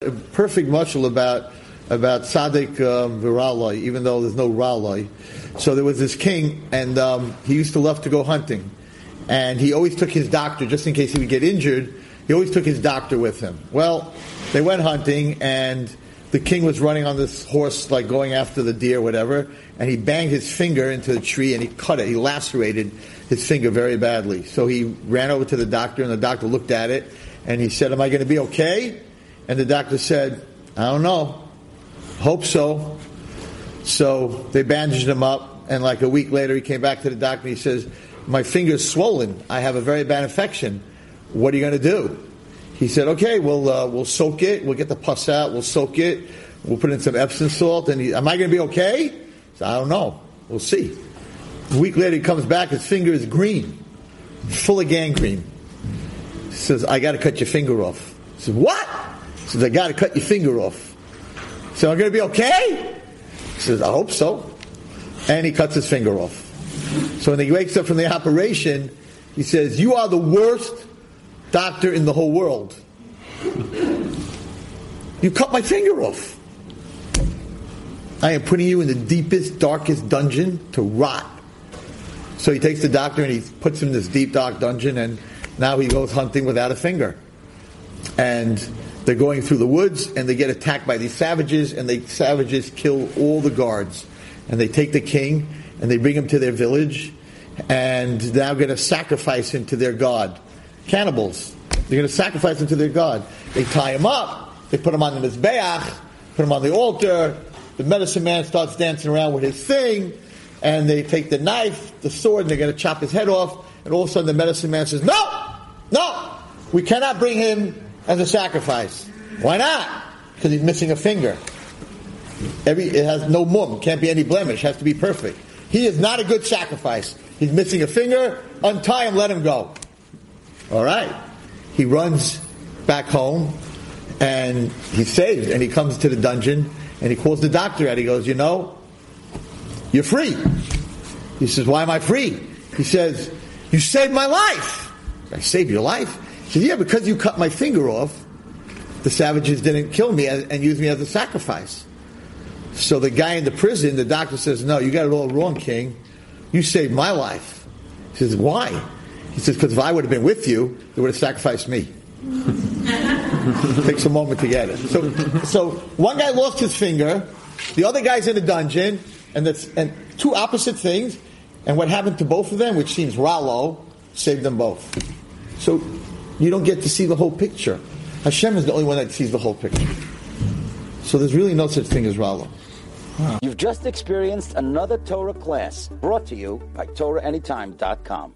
A perfect mushal about about Tzaddik um, Viraloi, even though there's no Raloi. So there was this king, and um, he used to love to go hunting. And he always took his doctor, just in case he would get injured, he always took his doctor with him. Well, they went hunting, and the king was running on this horse, like going after the deer, whatever, and he banged his finger into the tree and he cut it. He lacerated his finger very badly. So he ran over to the doctor, and the doctor looked at it, and he said, Am I going to be okay? And the doctor said, I don't know. Hope so. So they bandaged him up, and like a week later, he came back to the doctor and he says, My finger's swollen. I have a very bad infection. What are you going to do? He said, Okay, we'll, uh, we'll soak it. We'll get the pus out. We'll soak it. We'll put in some Epsom salt. And he, Am I going to be okay? Said, I don't know. We'll see. A week later, he comes back. His finger is green, full of gangrene. He says, I got to cut your finger off. He says, What? Says, I got to cut your finger off. So I'm going to be okay? He says, I hope so. And he cuts his finger off. So when he wakes up from the operation, he says, You are the worst doctor in the whole world. You cut my finger off. I am putting you in the deepest, darkest dungeon to rot. So he takes the doctor and he puts him in this deep, dark dungeon, and now he goes hunting without a finger. And they're going through the woods and they get attacked by these savages and the savages kill all the guards. And they take the king and they bring him to their village and they're going to sacrifice him to their god. Cannibals. They're going to sacrifice him to their god. They tie him up. They put him on the Mizbeach, put him on the altar. The medicine man starts dancing around with his thing and they take the knife, the sword, and they're going to chop his head off. And all of a sudden the medicine man says, no, no, we cannot bring him as a sacrifice. Why not? Because he's missing a finger. Every it has no mum, can't be any blemish, has to be perfect. He is not a good sacrifice. He's missing a finger. Untie him, let him go. All right. He runs back home, and he's saved. And he comes to the dungeon, and he calls the doctor out. He goes, "You know, you're free." He says, "Why am I free?" He says, "You saved my life." I saved your life. He said, yeah, because you cut my finger off, the savages didn't kill me and use me as a sacrifice. So the guy in the prison, the doctor says, no, you got it all wrong, King. You saved my life. He says, why? He says, because if I would have been with you, they would have sacrificed me. Takes a moment to get it. So, so one guy lost his finger, the other guy's in a dungeon, and that's and two opposite things. And what happened to both of them, which seems Rallo, saved them both. So you don't get to see the whole picture. Hashem is the only one that sees the whole picture. So there's really no such thing as Rallo. You've just experienced another Torah class brought to you by TorahAnytime.com.